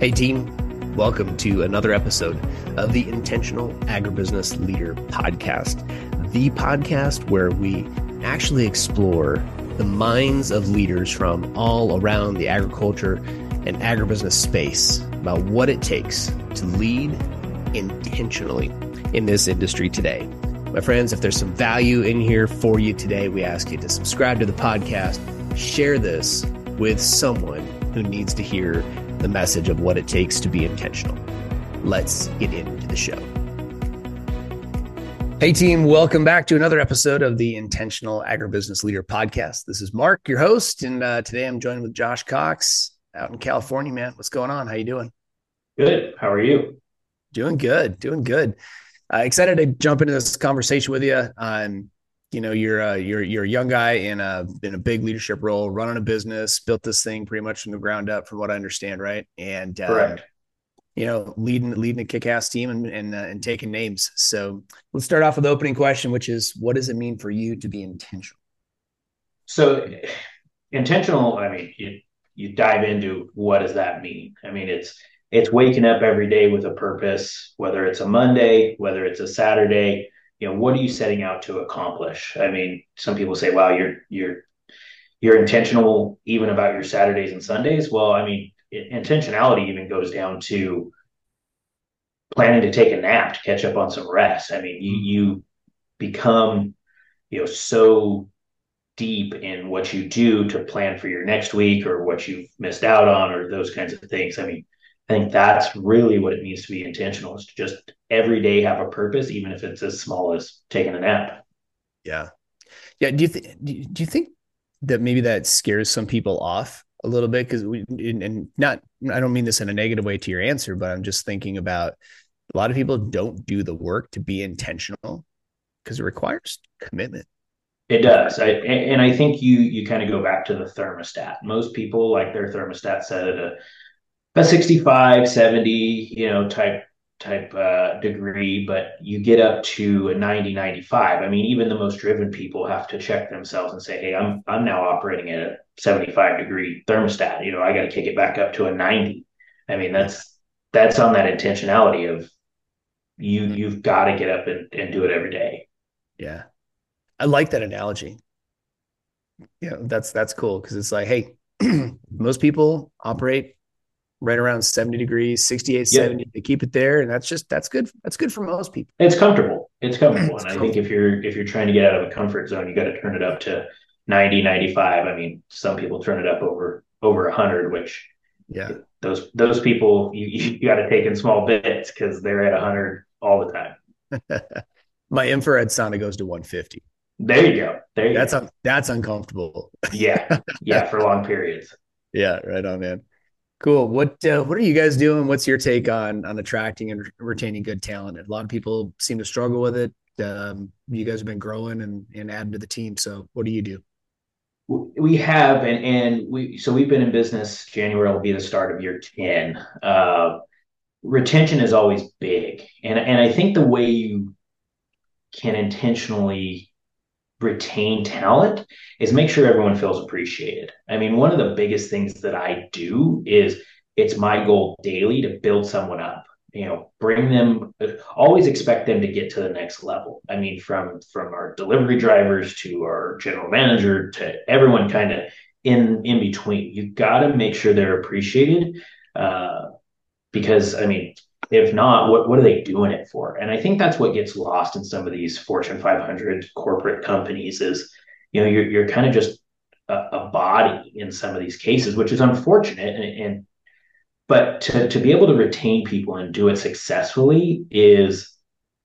Hey, team, welcome to another episode of the Intentional Agribusiness Leader Podcast, the podcast where we actually explore the minds of leaders from all around the agriculture and agribusiness space about what it takes to lead intentionally in this industry today. My friends, if there's some value in here for you today, we ask you to subscribe to the podcast, share this with someone who needs to hear the message of what it takes to be intentional. Let's get into the show. Hey, team, welcome back to another episode of the Intentional Agribusiness Leader Podcast. This is Mark, your host, and uh, today I'm joined with Josh Cox out in California. Man, what's going on? How you doing? Good. How are you? Doing good. Doing good. Uh, excited to jump into this conversation with you. Um, you know you're a, you're you're a young guy in a in a big leadership role, running a business, built this thing pretty much from the ground up, from what I understand, right? And uh, you know, leading leading a kick-ass team and and, uh, and taking names. So let's start off with the opening question, which is, what does it mean for you to be intentional? So intentional. I mean, you you dive into what does that mean? I mean, it's it's waking up every day with a purpose, whether it's a Monday, whether it's a Saturday you know what are you setting out to accomplish? I mean some people say wow you're you're you're intentional even about your saturdays and sundays. Well i mean intentionality even goes down to planning to take a nap to catch up on some rest. I mean you mm-hmm. you become you know so deep in what you do to plan for your next week or what you've missed out on or those kinds of things. I mean I think that's really what it means to be intentional is to just every day have a purpose, even if it's as small as taking a nap. Yeah. Yeah. Do you think, do you think that maybe that scares some people off a little bit? Cause we, and not, I don't mean this in a negative way to your answer, but I'm just thinking about a lot of people don't do the work to be intentional because it requires commitment. It does. I, and I think you, you kind of go back to the thermostat. Most people like their thermostat set at a, a 65 70 you know type type uh, degree but you get up to a 90 95 i mean even the most driven people have to check themselves and say hey i'm i'm now operating at a 75 degree thermostat. You know i got to kick it back up to a 90 i mean that's that's on that intentionality of you you've got to get up and, and do it every day. Yeah. I like that analogy. Yeah that's that's cool because it's like hey most people operate right around 70 degrees 68 70 to keep it there and that's just that's good that's good for most people. It's comfortable. It's comfortable it's and comfortable. i think if you're if you're trying to get out of a comfort zone you got to turn it up to 90 95 i mean some people turn it up over over 100 which yeah. those those people you, you got to take in small bits because they're at 100 all the time. My infrared sauna goes to 150 there you go. There you that's go. Un- that's uncomfortable. Yeah. Yeah for long periods. Yeah right on man Cool. What uh, what are you guys doing? What's your take on on attracting and retaining good talent? A lot of people seem to struggle with it. Um, you guys have been growing and, and adding to the team. So what do you do? We have, and and we so we've been in business. January will be the start of year ten. Uh, retention is always big, and and I think the way you can intentionally retain talent is make sure everyone feels appreciated. I mean, one of the biggest things that I do is it's my goal daily to build someone up you know bring them always expect them to get to the next level i mean from from our delivery drivers to our general manager to everyone kind of in in between you got to make sure they're appreciated uh, because i mean if not, what, what are they doing it for? And I think that's what gets lost in some of these Fortune 500 corporate companies is, you know, you're, you're kind of just a, a body in some of these cases, which is unfortunate. And, and but to, to be able to retain people and do it successfully is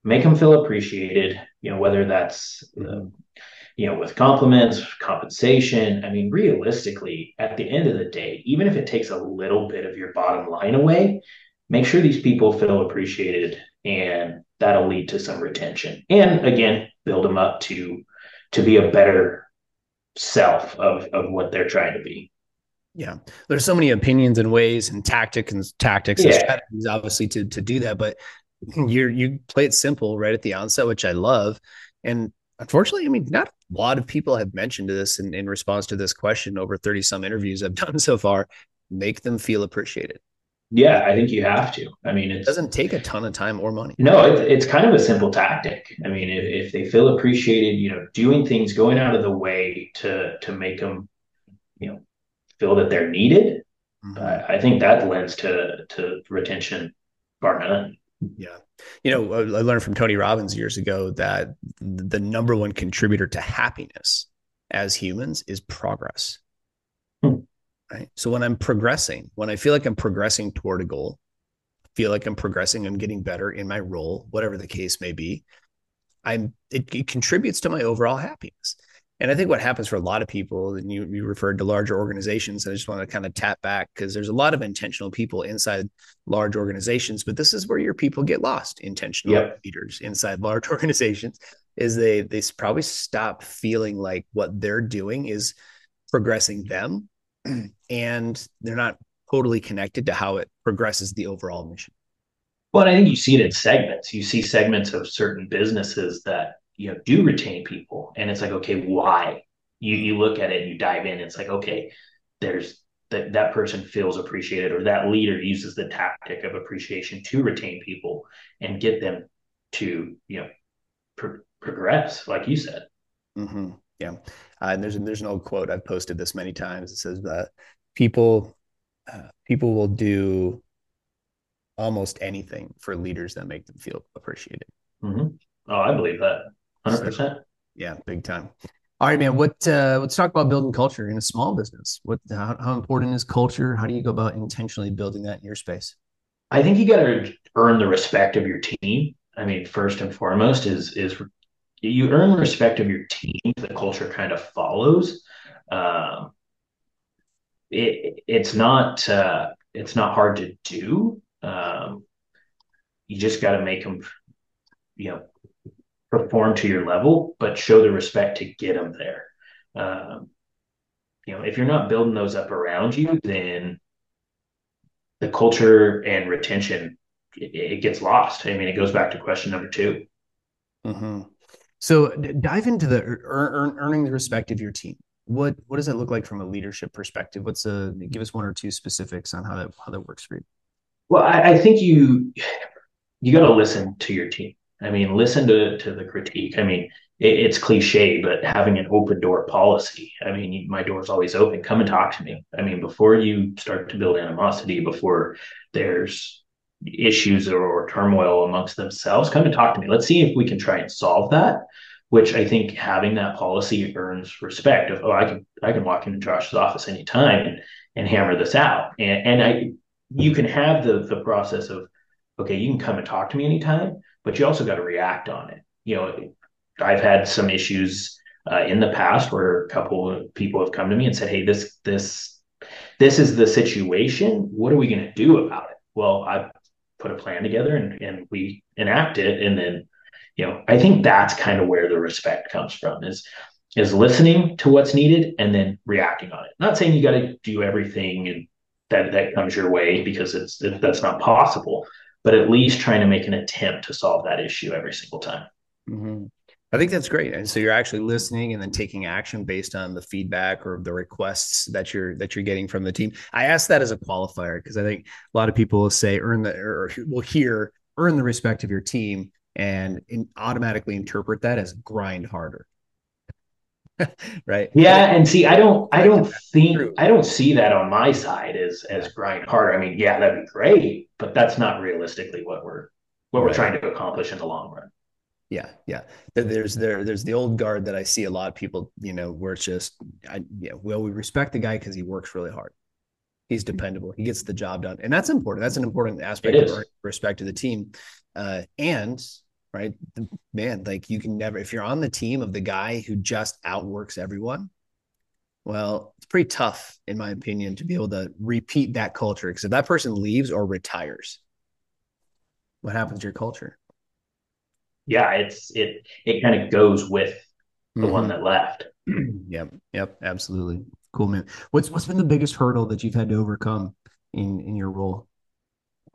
make them feel appreciated, you know, whether that's, uh, you know, with compliments, compensation. I mean, realistically, at the end of the day, even if it takes a little bit of your bottom line away, make sure these people feel appreciated and that'll lead to some retention. And again build them up to to be a better self of of what they're trying to be. Yeah. There's so many opinions and ways and tactics and tactics yeah. and strategies obviously to to do that but you you play it simple right at the onset which i love. And unfortunately i mean not a lot of people have mentioned this in, in response to this question over 30 some interviews i've done so far. Make them feel appreciated Yeah, I think you have to. I mean, it doesn't take a ton of time or money. No, it's, it's kind of a simple tactic. I mean, if, if they feel appreciated, you know, doing things, going out of the way to to make them, you know, feel that they're needed. Mm-hmm. Uh, I think that lends to to retention, bar none. Yeah. You know, I learned from Tony Robbins years ago that the number one contributor to happiness as humans is progress. Right. So when I'm progressing, when I feel like I'm progressing toward a goal, feel like I'm progressing, I'm getting better in my role, whatever the case may be, I'm it, it contributes to my overall happiness. And I think what happens for a lot of people, and you, you referred to larger organizations, and I just want to kind of tap back because there's a lot of intentional people inside large organizations, but this is where your people get lost. Intentional yep. leaders inside large organizations is they they probably stop feeling like what they're doing is progressing them, and they're not totally connected to how it progresses the overall mission. Well, I think you see it in segments. You see segments of certain businesses that you know do retain people and it's like okay why you you look at it and you dive in it's like okay there's that that person feels appreciated or that leader uses the tactic of appreciation to retain people and get them to you know pro- progress like you said mm-hmm. Yeah uh, and there's there's an old quote i've posted this many times it says that people uh, people will do almost anything for leaders that make them feel appreciated mm-hmm. oh i believe that Hundred percent. Yeah, big time. All right, man. What uh, let's talk about building culture in a small business. What how, how important is culture? How do you go about intentionally building that in your space? I think you got to earn the respect of your team. I mean, first and foremost is is you earn respect of your team. The culture kind of follows. Um, it it's not uh, it's not hard to do. Um, you just got to make them, you know, perform to your level, but show the respect to get them there. Um, you know, if you're not building those up around you, then the culture and retention it, it gets lost. I mean, it goes back to question number 2 mm-hmm. So dive into the earn, earning the respect of your team. What what does that look like from a leadership perspective? What's a give us one or two specifics on how that how that works for you? Well, I, I think you you got to listen to your team. I mean, listen to to the critique. I mean, it, it's cliche, but having an open door policy. I mean, my door's always open. Come and talk to me. I mean, before you start to build animosity, before there's issues or, or turmoil amongst themselves, come and talk to me. Let's see if we can try and solve that. Which I think having that policy earns respect. Of oh, I can I can walk into Josh's office anytime and and hammer this out. And and I you can have the the process of okay, you can come and talk to me anytime but you also got to react on it. You know, I've had some issues uh, in the past where a couple of people have come to me and said, "Hey, this this this is the situation. What are we going to do about it?" Well, I put a plan together and and we enact it, and then you know, I think that's kind of where the respect comes from is is listening to what's needed and then reacting on it. Not saying you got to do everything and that that comes your way because it's that's not possible but at least trying to make an attempt to solve that issue every single time. Mm-hmm. I think that's great. And so you're actually listening and then taking action based on the feedback or the requests that you're that you're getting from the team. I ask that as a qualifier because I think a lot of people will say earn the or will hear earn the respect of your team and in, automatically interpret that as grind harder. right. Yeah, and see, I don't, I don't think, I don't see that on my side as as grind harder. I mean, yeah, that'd be great, but that's not realistically what we're what right. we're trying to accomplish in the long run. Yeah, yeah. There's there there's the old guard that I see a lot of people, you know, where it's just, I, yeah, well, we respect the guy because he works really hard. He's dependable. He gets the job done, and that's important. That's an important aspect of respect to the team. Uh, and right? Man, like you can never, if you're on the team of the guy who just outworks everyone, well, it's pretty tough, in my opinion, to be able to repeat that culture. Because if that person leaves or retires, what happens to your culture? Yeah, it's it it kind of goes with the mm-hmm. one that left. yep, yep, absolutely. Cool, man. What's what's been the biggest hurdle that you've had to overcome in in your role?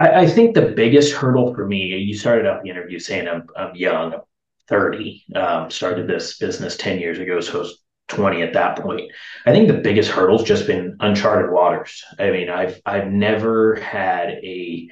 I, I, think the biggest hurdle for me, you started out the interview saying I'm, I'm young, I'm 30, um, started this business 10 years ago. So I was 20 at that point. I think the biggest hurdle's just been uncharted waters. I mean, I've I've never had a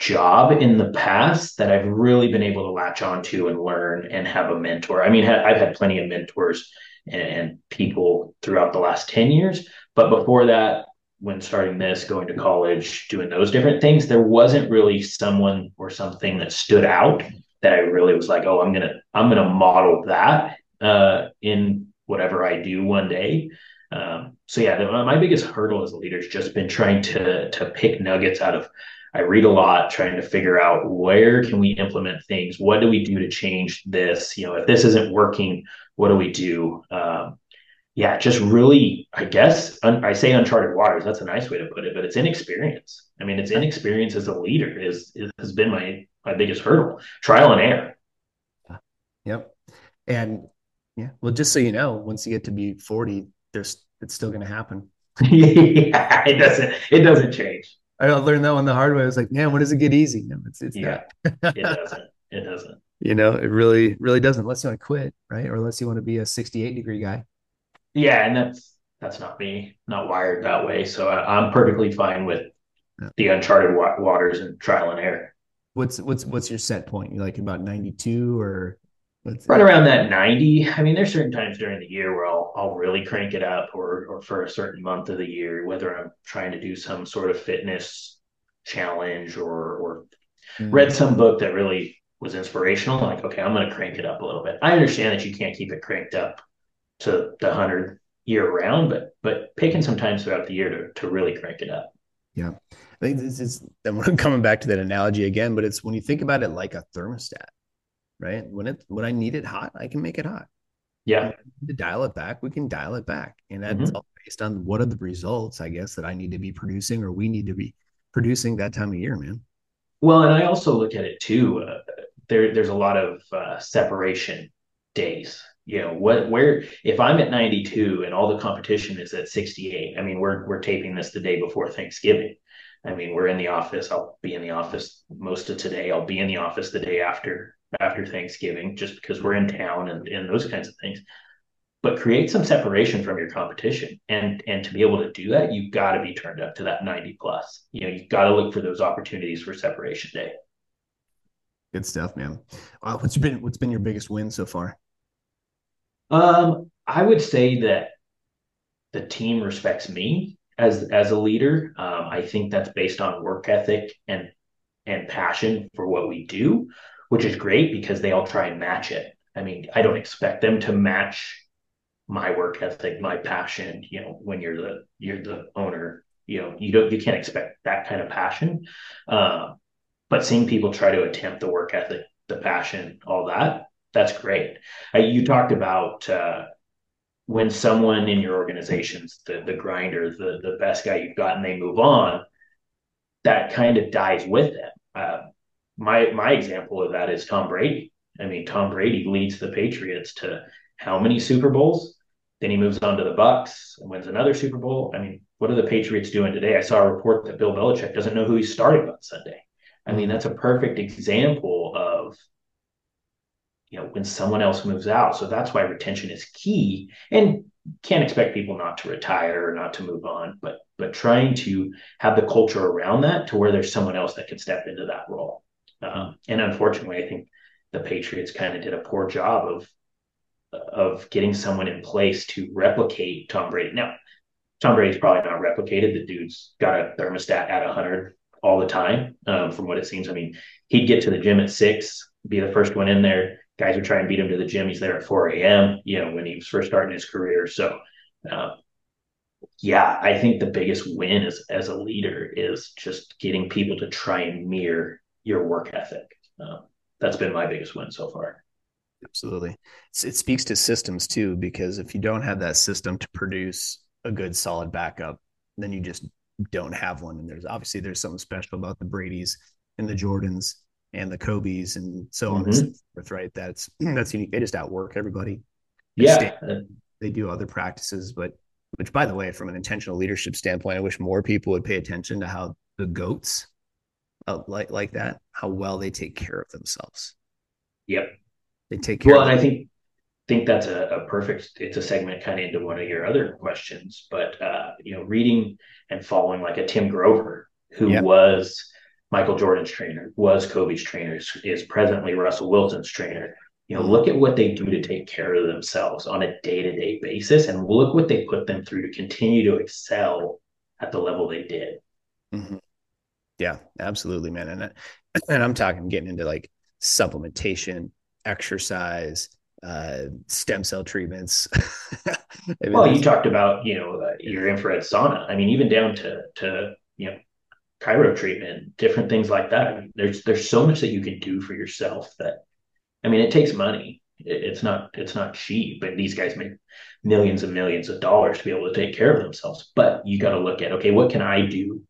job in the past that I've really been able to latch onto and learn and have a mentor. I mean, I've had plenty of mentors and, people throughout the last 10 years, but before that, when starting this, going to college, doing those different things, there wasn't really someone or something that stood out that I really was like, oh, I'm gonna I'm gonna model that uh, in whatever I do one day. Um, so yeah, the, my biggest hurdle as a leader has just been trying to to pick nuggets out of. I read a lot, trying to figure out where can we implement things. What do we do to change this? You know, if this isn't working, what do we do? Um, yeah, just really, I guess un, I say uncharted waters. That's a nice way to put it, but it's inexperience. I mean, it's inexperience as a leader is, is has been my my biggest hurdle. Trial and error. Yep. And yeah, well, just so you know, once you get to be forty, there's it's still going to happen. yeah, it doesn't. It doesn't change. I learned that one the hard way. I was like, man, when does it get easy? No, it's it's yeah, it doesn't. It doesn't. You know, it really, really doesn't. Unless you want to quit, right? Or unless you want to be a 68 degree guy. Yeah, and that's that's not me. Not wired that way. So I, am perfectly fine with yeah. the uncharted wa- waters and trial and error. What's what's what's your set point? You like about 92 or right around that 90 i mean there's certain times during the year where i'll i'll really crank it up or or for a certain month of the year whether i'm trying to do some sort of fitness challenge or or mm. read some book that really was inspirational like okay i'm going to crank it up a little bit. I understand that you can't keep it cranked up to the 100 year round but but picking some times throughout the year to, to really crank it up. Yeah. I think this is i'm coming back to that analogy again but it's when you think about it like a thermostat right? When it when I need it hot, I can make it hot. Yeah. To dial it back, we can dial it back. And that's mm-hmm. all based on what are the results, I guess, that I need to be producing or we need to be producing that time of year, man. Well, and I also look at it too. Uh, there, there's a lot of uh, separation days. You know, what, where, if I'm at 92 and all the competition is at 68, I mean, we're, we're taping this the day before Thanksgiving. I mean, we're in the office. I'll be in the office most of today. I'll be in the office the day after after Thanksgiving, just because we're in town and, and those kinds of things. But create some separation from your competition. And and to be able to do that, you've got to be turned up to that 90 plus. You know, you've got to look for those opportunities for separation day. Good stuff, man. Uh, what's been what's been your biggest win so far? Um, I would say that the team respects me as as a leader. Um, I think that's based on work ethic and and passion for what we do which is great because they all try and match it. I mean, I don't expect them to match my work ethic, my passion. You know, when you're the you're the owner, you know, you don't you can't expect that kind of passion. Uh, but seeing people try to attempt the work ethic, the passion, all that, that's great. Uh, you talked about uh, when someone in your organization's the the grinder, the the best guy you've got, and they move on, that kind of dies with them. Uh, my my example of that is Tom Brady. I mean, Tom Brady leads the Patriots to how many Super Bowls? Then he moves on to the Bucs and wins another Super Bowl. I mean, what are the Patriots doing today? I saw a report that Bill Belichick doesn't know who he's starting on Sunday. I mean, that's a perfect example of you know when someone else moves out. So that's why retention is key. And can't expect people not to retire or not to move on, but but trying to have the culture around that to where there's someone else that can step into that role. Um, and unfortunately, I think the Patriots kind of did a poor job of of getting someone in place to replicate Tom Brady. Now, Tom Brady's probably not replicated. The dude's got a thermostat at 100 all the time, um, from what it seems. I mean, he'd get to the gym at six, be the first one in there. Guys would try and beat him to the gym. He's there at 4 a.m. You know, when he was first starting his career. So, uh, yeah, I think the biggest win as as a leader is just getting people to try and mirror your work ethic. Uh, that's been my biggest win so far. Absolutely. it speaks to systems too, because if you don't have that system to produce a good solid backup, then you just don't have one. And there's obviously there's something special about the Brady's and the Jordans and the Kobe's and so on mm-hmm. and so forth, right? That's that's unique. They just outwork everybody. They yeah. They do other practices, but which by the way, from an intentional leadership standpoint, I wish more people would pay attention to how the goats uh, like like that, how well they take care of themselves. Yep, they take care. Well, and I think think that's a, a, perfect it's a segment kind of into one of your other questions but uh, you know reading and following like a tim grover who yeah. was michael jordan's trainer was kobe's trainer is presently russell wilson's trainer you know look at what they do to take care of themselves on a day-to-day basis and look what they put them through to continue to excel at the level they did mm-hmm. Yeah absolutely man and, and i'm talking getting into like supplementation exercise uh, stem cell treatments. Well, you talked about you know uh, your infrared sauna. I mean, even down to to you know cryo treatment, different things like that. I mean, there's there's so much that you can do for yourself that I mean, it takes money. It's not it's not cheap, but these guys make millions and millions of dollars to be able to take care of themselves. But you got to look at okay, what can I do?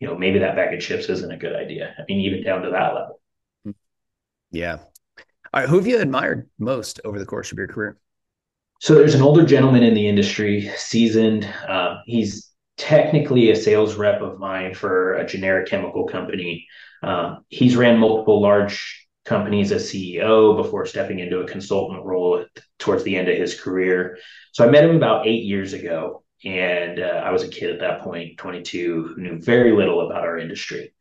You know, maybe that bag of chips isn't a good idea. I mean, even down to that level. Yeah, all right, who have you admired most over the course of your career? So there's an older gentleman in the industry, seasoned. Uh, he's technically a sales rep of mine for a generic chemical company. Um, he's ran multiple large companies as CEO before stepping into a consultant role towards the end of his career. So I met him about eight years ago, and uh, I was a kid at that point, 22, who knew very little about our industry.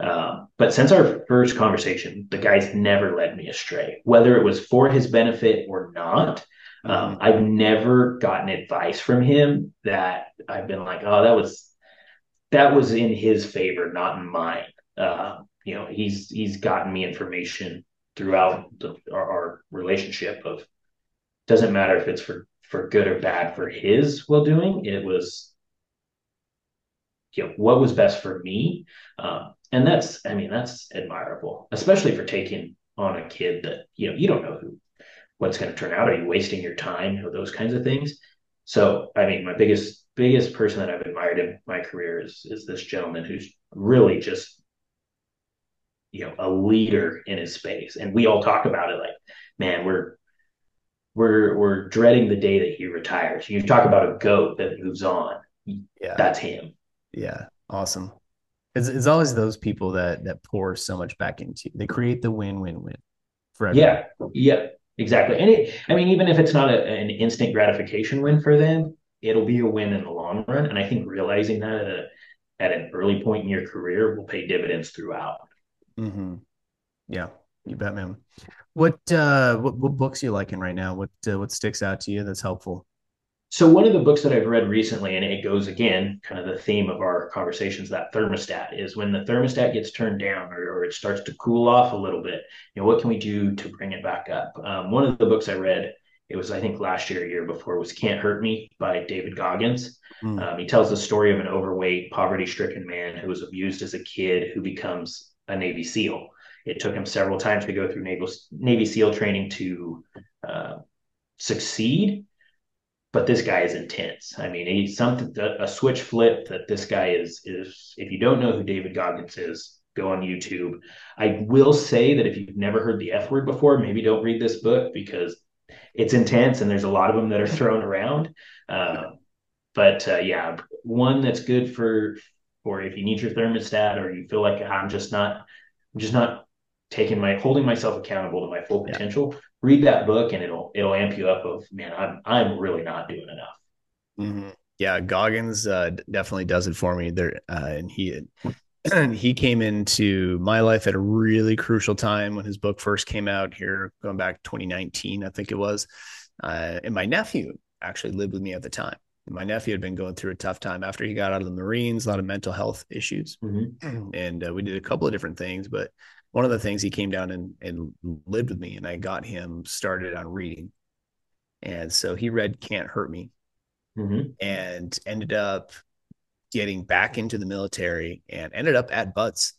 Um, but since our first conversation, the guy's never led me astray, whether it was for his benefit or not. Um, mm-hmm. I've never gotten advice from him that I've been like, oh, that was that was in his favor, not in mine. Uh, you know, he's he's gotten me information throughout the, our, our relationship of doesn't matter if it's for for good or bad for his well doing. It was you know what was best for me. Um, and that's i mean that's admirable especially for taking on a kid that you know you don't know who what's going to turn out. Are you wasting your time? Or those kinds of things. So i mean my biggest biggest person that i've admired in my career is is this gentleman who's really just you know a leader in his space. And we all talk about it like man we're we're we're dreading the day that he retires you talk about a goat that moves on yeah that's him yeah, awesome. It's, it's always those people that that pour so much back into. They create the win win win for everyone. Yeah, yeah, exactly. And it, I mean, even if it's not a, an instant gratification win for them, it'll be a win in the long run. And I think realizing that at, a, at an early point in your career will pay dividends throughout. Mm-hmm. Yeah, you bet, man. What uh, what, what books you liking right now? What uh, what sticks out to you that's helpful? So one of the books that I've read recently, and it goes again, kind of the theme of our conversations, that thermostat is when the thermostat gets turned down or, or it starts to cool off a little bit. You know, what can we do to bring it back up? Um, one of the books I read, it was I think last year, or year before, was "Can't Hurt Me" by David Goggins. Mm. Um, he tells the story of an overweight, poverty-stricken man who was abused as a kid, who becomes a Navy SEAL. It took him several times to go through Navy, Navy SEAL training to uh, succeed but this guy is intense. I mean, he's something a switch flip that this guy is is. If you don't know who David Goggins is, go on YouTube. I will say that if you've never heard the F word before, maybe don't read this book because it's intense and there's a lot of them that are thrown around. Uh, but uh, yeah, one that's good for for if you need your thermostat or you feel like I'm just not I'm just not taking my holding myself accountable to my full potential. Yeah read that book and it'll it'll amp you up of man i'm i'm really not doing enough mm-hmm. yeah goggins uh, definitely does it for me there uh, and he and he came into my life at a really crucial time when his book first came out here going back 2019 i think it was uh, and my nephew actually lived with me at the time my nephew had been going through a tough time after he got out of the marines a lot of mental health issues mm-hmm. and uh, we did a couple of different things but one of the things he came down and, and lived with me and I got him started on reading. And so he read Can't Hurt Me mm-hmm. and ended up getting back into the military and ended up at BUD/S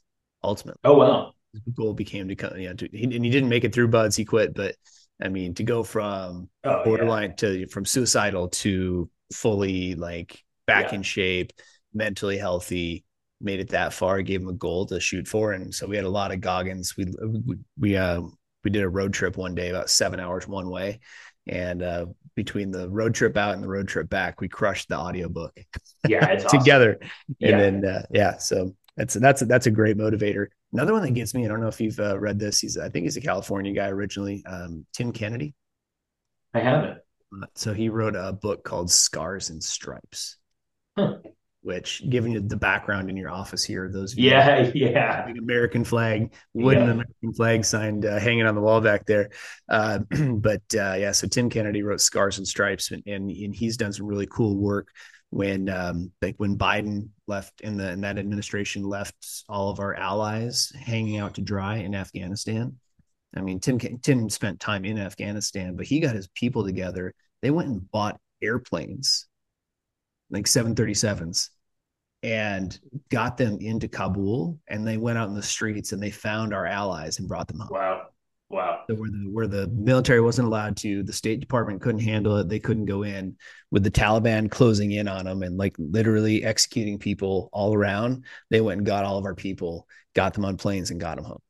ultimately. Oh, wow. His goal became to come, you know, to, he, and he didn't make it through BUD/S. He quit, but I mean, to go from oh, borderline yeah. to from suicidal to fully like back yeah. in shape, mentally healthy, made it that far, gave him a goal to shoot for. And so we had a lot of Goggins. We, we, we, uh, we did a road trip one day, about seven hours one way. And uh, between the road trip out and the road trip back, we crushed the audiobook yeah, together. And yeah. then, uh, yeah, so that's, that's, that's a great motivator. Another one that gets me, I don't know if you've uh, read this. He's, I think he's a California guy originally, um, Tim Kennedy. I haven't. So he wrote a book called Scars and Stripes. Huh. Which, given you the background in your office here, those yeah, yeah, American flag, wooden yeah. American flag signed, uh, hanging on the wall back there. Uh, but uh, yeah, so Tim Kennedy wrote Scars and Stripes, and, and, and he's done some really cool work when um, like when Biden left in the in that administration left all of our allies hanging out to dry in Afghanistan. I mean, Tim Tim spent time in Afghanistan, but he got his people together. They went and bought airplanes, like 737s, and got them into Kabul. And they went out in the streets and they found our allies and brought them home. Wow. Wow. So where the where the military wasn't allowed to, the State Department couldn't handle it. They couldn't go in with the Taliban closing in on them and like literally executing people all around. They went and got all of our people, got them on planes, and got them home.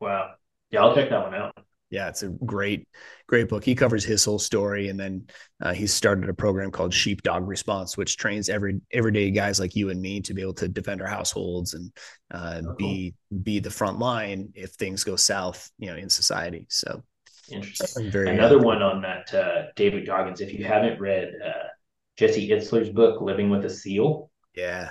Wow. Yeah, I'll check that one out yeah, it's a great, great book. He covers his whole story, and then uh, he's started a program called Sheepdog Response, which trains every everyday guys like you and me to be able to defend our households and uh, oh, be be the front line if things go south, you know, in society. So, interesting. Very, Another one on that, uh, David Goggins. If you haven't read uh, Jesse Itzler's book, Living with a Seal, yeah,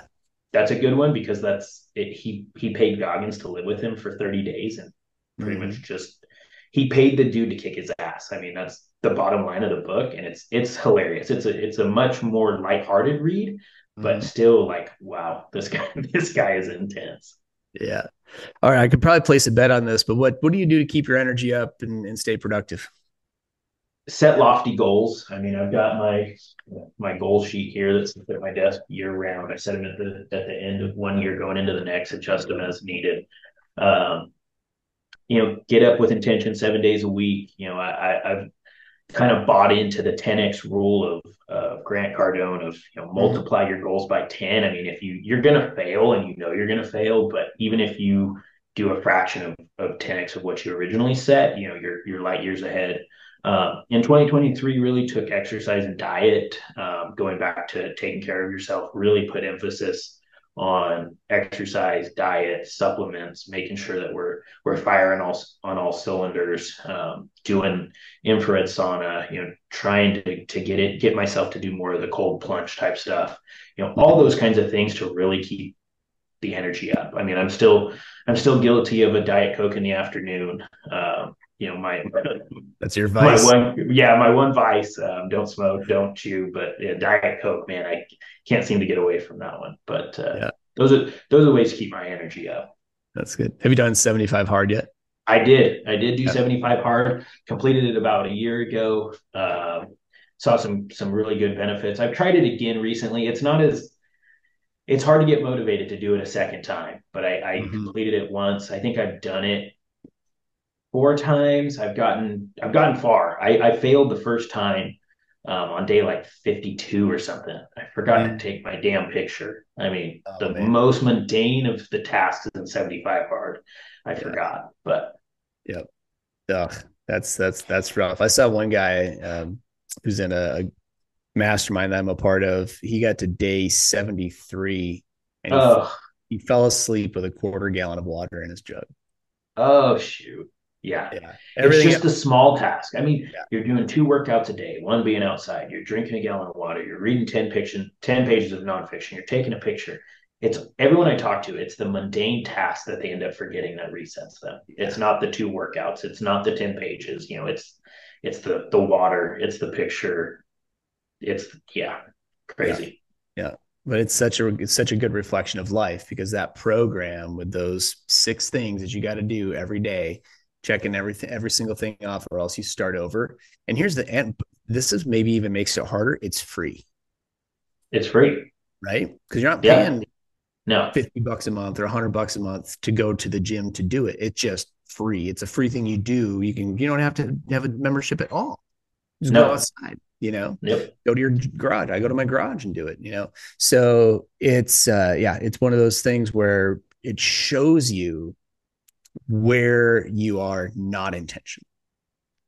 that's a good one because that's it. He he paid Goggins to live with him for thirty days and pretty mm-hmm. much just he paid the dude to kick his ass. I mean, that's the bottom line of the book, and it's it's hilarious. It's a it's a much more lighthearted read, but mm-hmm. still like, wow, this guy this guy is intense. Yeah. All right, I could probably place a bet on this, but what what do you do to keep your energy up and, and stay productive? Set lofty goals. I mean, I've got my my goal sheet here that's at my desk year round. I set them at the at the end of one year, going into the next, adjust them as needed. Um, you know, get up with intention seven days a week. You know, I, have kind of bought into the 10x rule of uh, Grant Cardone of you know mm-hmm. multiply your goals by 10. I mean, if you you're gonna fail and you know you're gonna fail, but even if you do a fraction of, of 10x of what you originally set, you know, you're you're light years ahead. Um, in 2023, really took exercise and diet, um, going back to taking care of yourself, really put emphasis on exercise, diet, supplements, making sure that we're we're firing all on all cylinders, um, doing infrared sauna, you know, trying to to get it get myself to do more of the cold plunge type stuff, you know, all those kinds of things to really keep the energy up. I mean, I'm still I'm still guilty of a diet coke in the afternoon. Um, you know my that's your vice. my one, yeah my one vice um, don't smoke don't chew but yeah, diet coke man i can't seem to get away from that one. But uh, yeah. those are those are ways to keep my energy up. That's good. Have you done 75 hard yet? I did. I did do yeah. 75 hard. Completed it about a year ago. Um, saw some some really good benefits. I've tried it again recently. It's not as it's hard to get motivated to do it a second time but i, I mm-hmm. completed it once. I think i've done it four times. I've gotten I've gotten far. I, I failed the first time um, on day like 52 or something. I forgot to take my damn picture. I mean, oh, the man. most mundane of the tasks in 75 hard. I yeah. forgot, but yep. Ugh, that's that's that's rough. I saw one guy um, who's in a, a mastermind that I'm a part of. He got to day 73 and he, he fell asleep with a quarter gallon of water in his jug. Oh shoot. Yeah. yeah. Everything it's just else. a small task. I mean, yeah. you're doing two workouts a day, one being outside, you're drinking a gallon of water, you're reading 10 fiction, 10 pages of nonfiction, you're taking a picture. It's everyone I talk to, it's the mundane task that they end up forgetting that resets them. Yeah. It's not the two workouts, it's not the 10 pages, you know, it's it's the the water, it's the picture. It's yeah, crazy. Yeah. But it's such a it's such a good reflection of life because that program with those six things that you got to do every day checking everything every single thing off or else you start over. And here's the end this is maybe even makes it harder. It's free. It's free. Right? Because you're not paying yeah. no. 50 bucks a month or 100 bucks a month to go to the gym to do it. It's just free. It's a free thing you do. You can you don't have to have a membership at all. Just no. go outside you know? Yep. go to your garage. I go to my garage and do it you know? So it's uh yeah it's one of those things where it shows you where you are not intentional.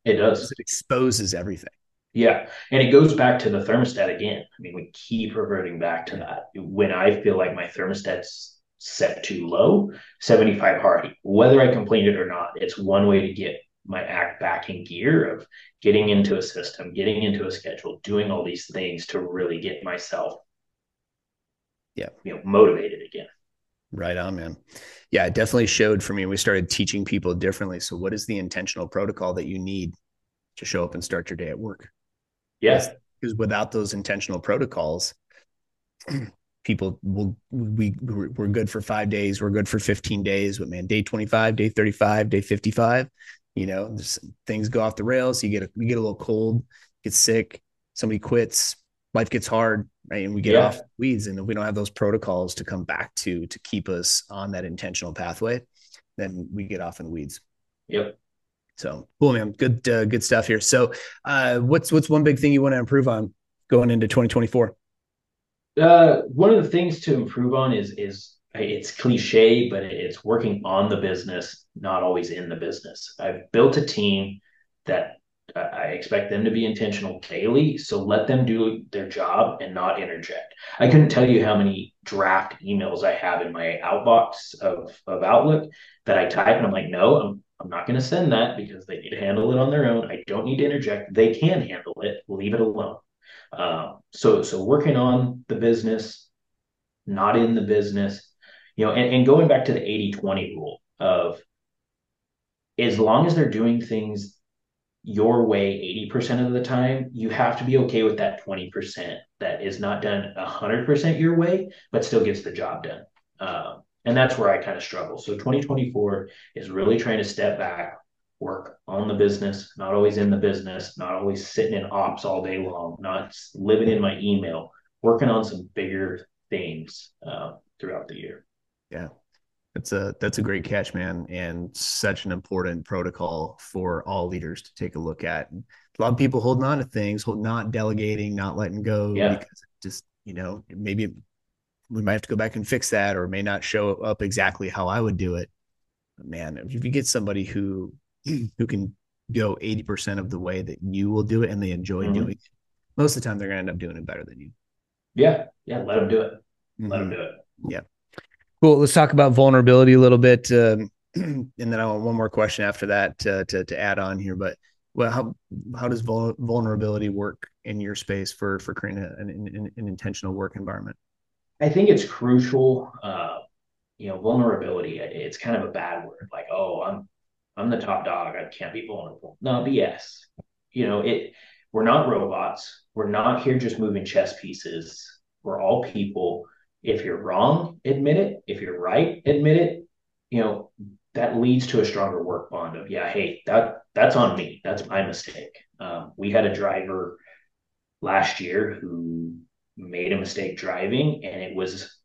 It does. It exposes everything. Yeah. And it goes back to the thermostat again. I mean, we keep reverting back to that. When I feel like my thermostat's set too low, 75 Hardy, whether I complete it or not, it's one way to get my act back in gear of getting into a system, getting into a schedule, doing all these things to really get myself yeah, you know, motivated again. Right on, man. Yeah, it definitely showed for me. We started teaching people differently. So, what is the intentional protocol that you need to show up and start your day at work? Yes. Because without those intentional protocols, people will we we're good for five days, we're good for 15 days, but man, day 25, day 35, day 55, you know, things go off the rails. You get a you get a little cold, get sick, somebody quits, life gets hard, right? And we get yeah. off weeds, and if we don't have those protocols to come back to to keep us on that intentional pathway, then we get off in the weeds. Yep. So cool, man. Good, uh, good stuff here. So, uh, what's what's one big thing you want to improve on going into 2024? Uh, one of the things to improve on is is it's cliche, but it's working on the business, not always in the business. I've built a team that I expect them to be intentional daily. So let them do their job and not interject. I couldn't tell you how many draft emails I have in my outbox of, of Outlook that I type and I'm like, no, I'm, I'm not going to send that because they need to handle it on their own. I don't need to interject. They can handle it. Leave it alone. Um, so, so working on the business, not in the business, you know, and, and going back to the 80 20 rule of as long as they're doing things your way 80% of the time, you have to be okay with that 20% that is not done 100% your way, but still gets the job done. Um, and that's where I kind of struggle. So 2024 is really trying to step back, work on the business, not always in the business, not always sitting in ops all day long, not living in my email, working on some bigger things uh, throughout the year. Yeah. That's a that's a great catch, man, and such an important protocol for all leaders to take a look at. And a lot of people holding on to things, not delegating, not letting go, yeah. because just you know maybe we might have to go back and fix that, or may not show up exactly how I would do it. But man, if you get somebody who who can go eighty percent of the way that you will do it, and they enjoy mm-hmm. doing it, most of the time they're going to end up doing it better than you. Yeah, yeah, let them do it. Let mm-hmm. them do it. Yeah. Cool. Let's talk about vulnerability a little bit, um, and then I want one more question after that to, to, to add on here. But well, how how does vul- vulnerability work in your space for for creating an, an, an intentional work environment? I think it's crucial. Uh, you know, vulnerability. It's kind of a bad word. Like, oh, I'm I'm the top dog. I can't be vulnerable. No, BS. You know, it. We're not robots. We're not here just moving chess pieces. We're all people if you're wrong, admit it. If you're right, admit it. You know, that leads to a stronger work bond of, yeah, hey, that that's on me. That's my mistake. Um, we had a driver last year who made a mistake driving, and it was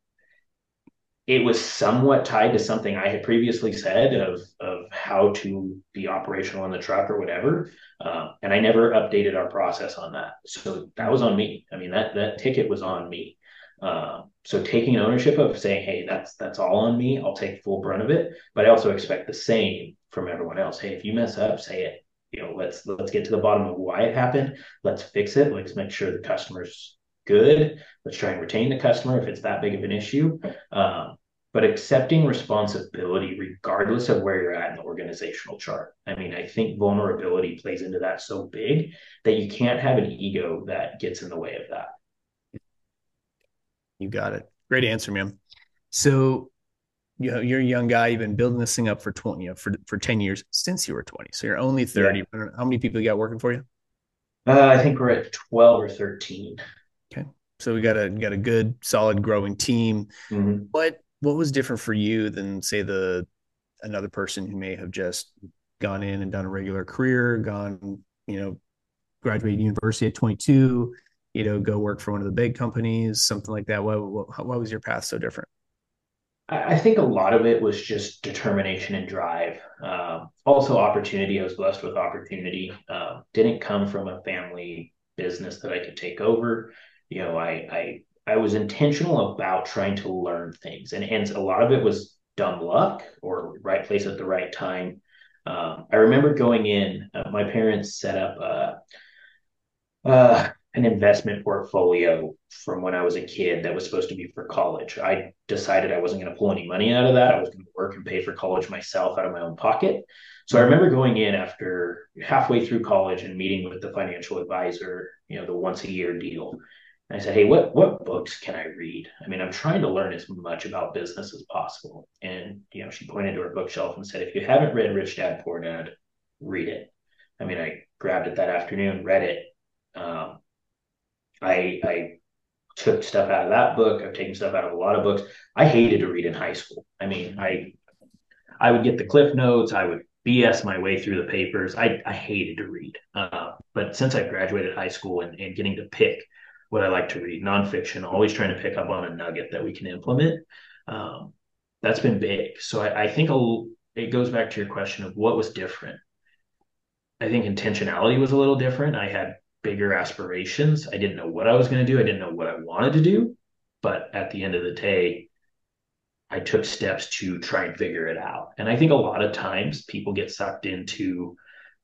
it was somewhat tied to something I had previously said of of how to be operational in the truck or whatever, um, and I never updated our process on that. So that was on me. I mean that that ticket was on me. Um, so taking ownership of saying, hey, that's that's all on me. I'll take full brunt of it. But I also expect the same from everyone else. Hey, if you mess up, say it. You know, let's let's get to the bottom of why it happened. Let's fix it. Let's make sure the customer's good. Let's try and retain the customer if it's that big of an issue. Um, but accepting responsibility regardless of where you're at in the organizational chart. I mean, I think vulnerability plays into that so big that you can't have an ego that gets in the way of that. You got it. Great answer, man. So, you know, you're a young guy. You've been building this thing up for 20, you know, for, for 10 years since you were 20. So you're only 30. Yeah. How many people you got working for you? Uh, I think we're at 12 or 13. Okay. So we got a, got a good, solid growing team. Mm-hmm. What, what was different for you than say the, another person who may have just gone in and done a regular career, gone, you know, graduated university at 22, you know, go work for one of the big companies, something like that? Why, why, was your path so different? I think a lot of it was just determination and drive. Um, also, opportunity. I was blessed with opportunity. Uh, didn't come from a family business that I could take over. You know, I I I was intentional about trying to learn things, and and a lot of it was dumb luck or right place at the right time. Um, I remember going in. Uh, my parents set up a, uh, an investment portfolio from when I was a kid that was supposed to be for college. I decided I wasn't going to pull any money out of that. I was going to work and pay for college myself out of my own pocket. So I remember going in after halfway through college and meeting with the financial advisor, you know, the once a year deal. And I said, Hey, what what books can I read? I mean, I'm trying to learn as much about business as possible. And you know, she pointed to her bookshelf and said, If you haven't read Rich Dad Poor Dad, read it. I mean, I grabbed it that afternoon, read it. Um, I I took stuff out of that book. I've taken stuff out of a lot of books. I hated to read in high school. I mean, I I would get the cliff notes. I would BS my way through the papers. I, I hated to read. Uh, but since I graduated high school and, and getting to pick what I like to read, nonfiction, always trying to pick up on a nugget that we can implement, um, that's been big. So I, I think I'll, it goes back to your question of what was different. I think intentionality was a little different. I had bigger aspirations. I didn't know what I was going to do. I didn't know what I wanted to do. But at the end of the day, I took steps to try and figure it out. And I think a lot of times people get sucked into,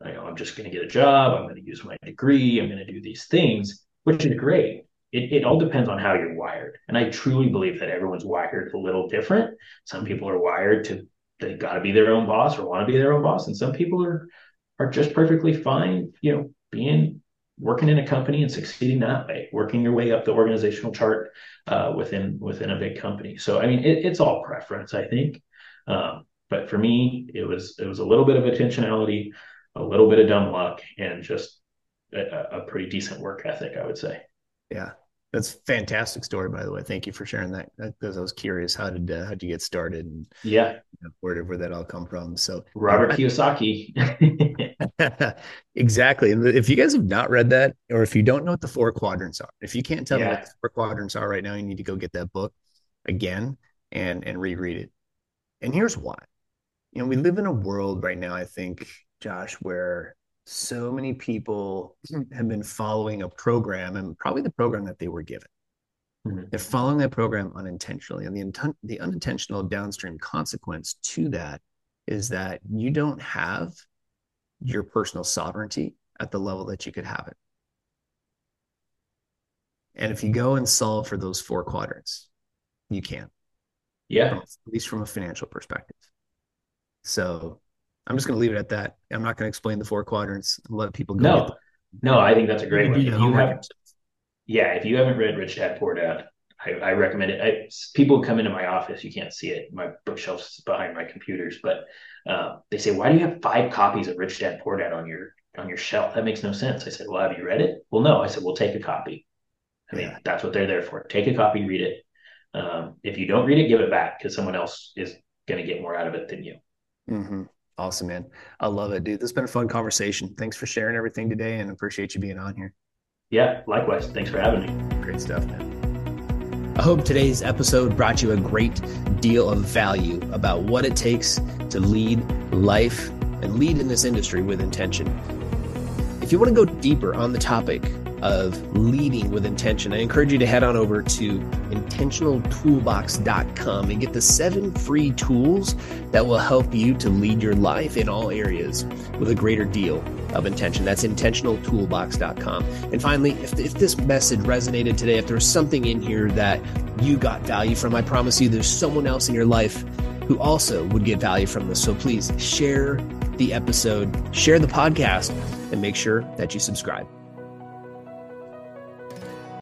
you know, I'm just going to get a job. I'm going to use my degree. I'm going to do these things, which is great. It, it all depends on how you're wired. And I truly believe that everyone's wired a little different. Some people are wired to, they've got to be their own boss or want to be their own boss. And some people are, are just perfectly fine, you know, being working in a company and succeeding that way, working your way up the organizational chart uh, within within a big company. So I mean, it, it's all preference, I think. Um, but for me, it was it was a little bit of intentionality, a little bit of dumb luck, and just a, a pretty decent work ethic, I would say. Yeah, that's fantastic story, by the way. Thank you for sharing that. Because I was curious, how did uh, how did you get started? And yeah, you know, where did where that all come from? So Robert Kiyosaki. exactly. And if you guys have not read that, or if you don't know what the four quadrants are, if you can't tell yeah. me what the four quadrants are right now, you need to go get that book again and and reread it. And here's why. You know, we live in a world right now, I think, Josh, where so many people have been following a program and probably the program that they were given. Mm-hmm. They're following that program unintentionally. And the, inten- the unintentional downstream consequence to that is that you don't have your personal sovereignty at the level that you could have it. And if you go and solve for those four quadrants, you can. Yeah. At least from a financial perspective. So I'm just going to leave it at that. I'm not going to explain the four quadrants and let people go. No, no, I think that's a great one. If you have, yeah, if you haven't read Rich Dad Poor Dad, I, I recommend it. I, people come into my office, you can't see it. My bookshelf's behind my computers, but uh, they say, "Why do you have five copies of Rich Dad Poor Dad on your on your shelf? That makes no sense." I said, "Well, have you read it?" Well, no. I said, "Well, take a copy." I mean, yeah. that's what they're there for. Take a copy, read it. Um, if you don't read it, give it back because someone else is going to get more out of it than you. Mm-hmm. Awesome, man. I love it, dude. This has been a fun conversation. Thanks for sharing everything today and appreciate you being on here. Yeah, likewise. Thanks for having me. Great stuff, man. I hope today's episode brought you a great deal of value about what it takes to lead life and lead in this industry with intention. If you want to go deeper on the topic of leading with intention, I encourage you to head on over to intentionaltoolbox.com and get the seven free tools that will help you to lead your life in all areas with a greater deal of intention. That's intentionaltoolbox.com. And finally, if, if this message resonated today, if there's something in here that you got value from, I promise you there's someone else in your life who also would get value from this. So please share the episode, share the podcast, and make sure that you subscribe.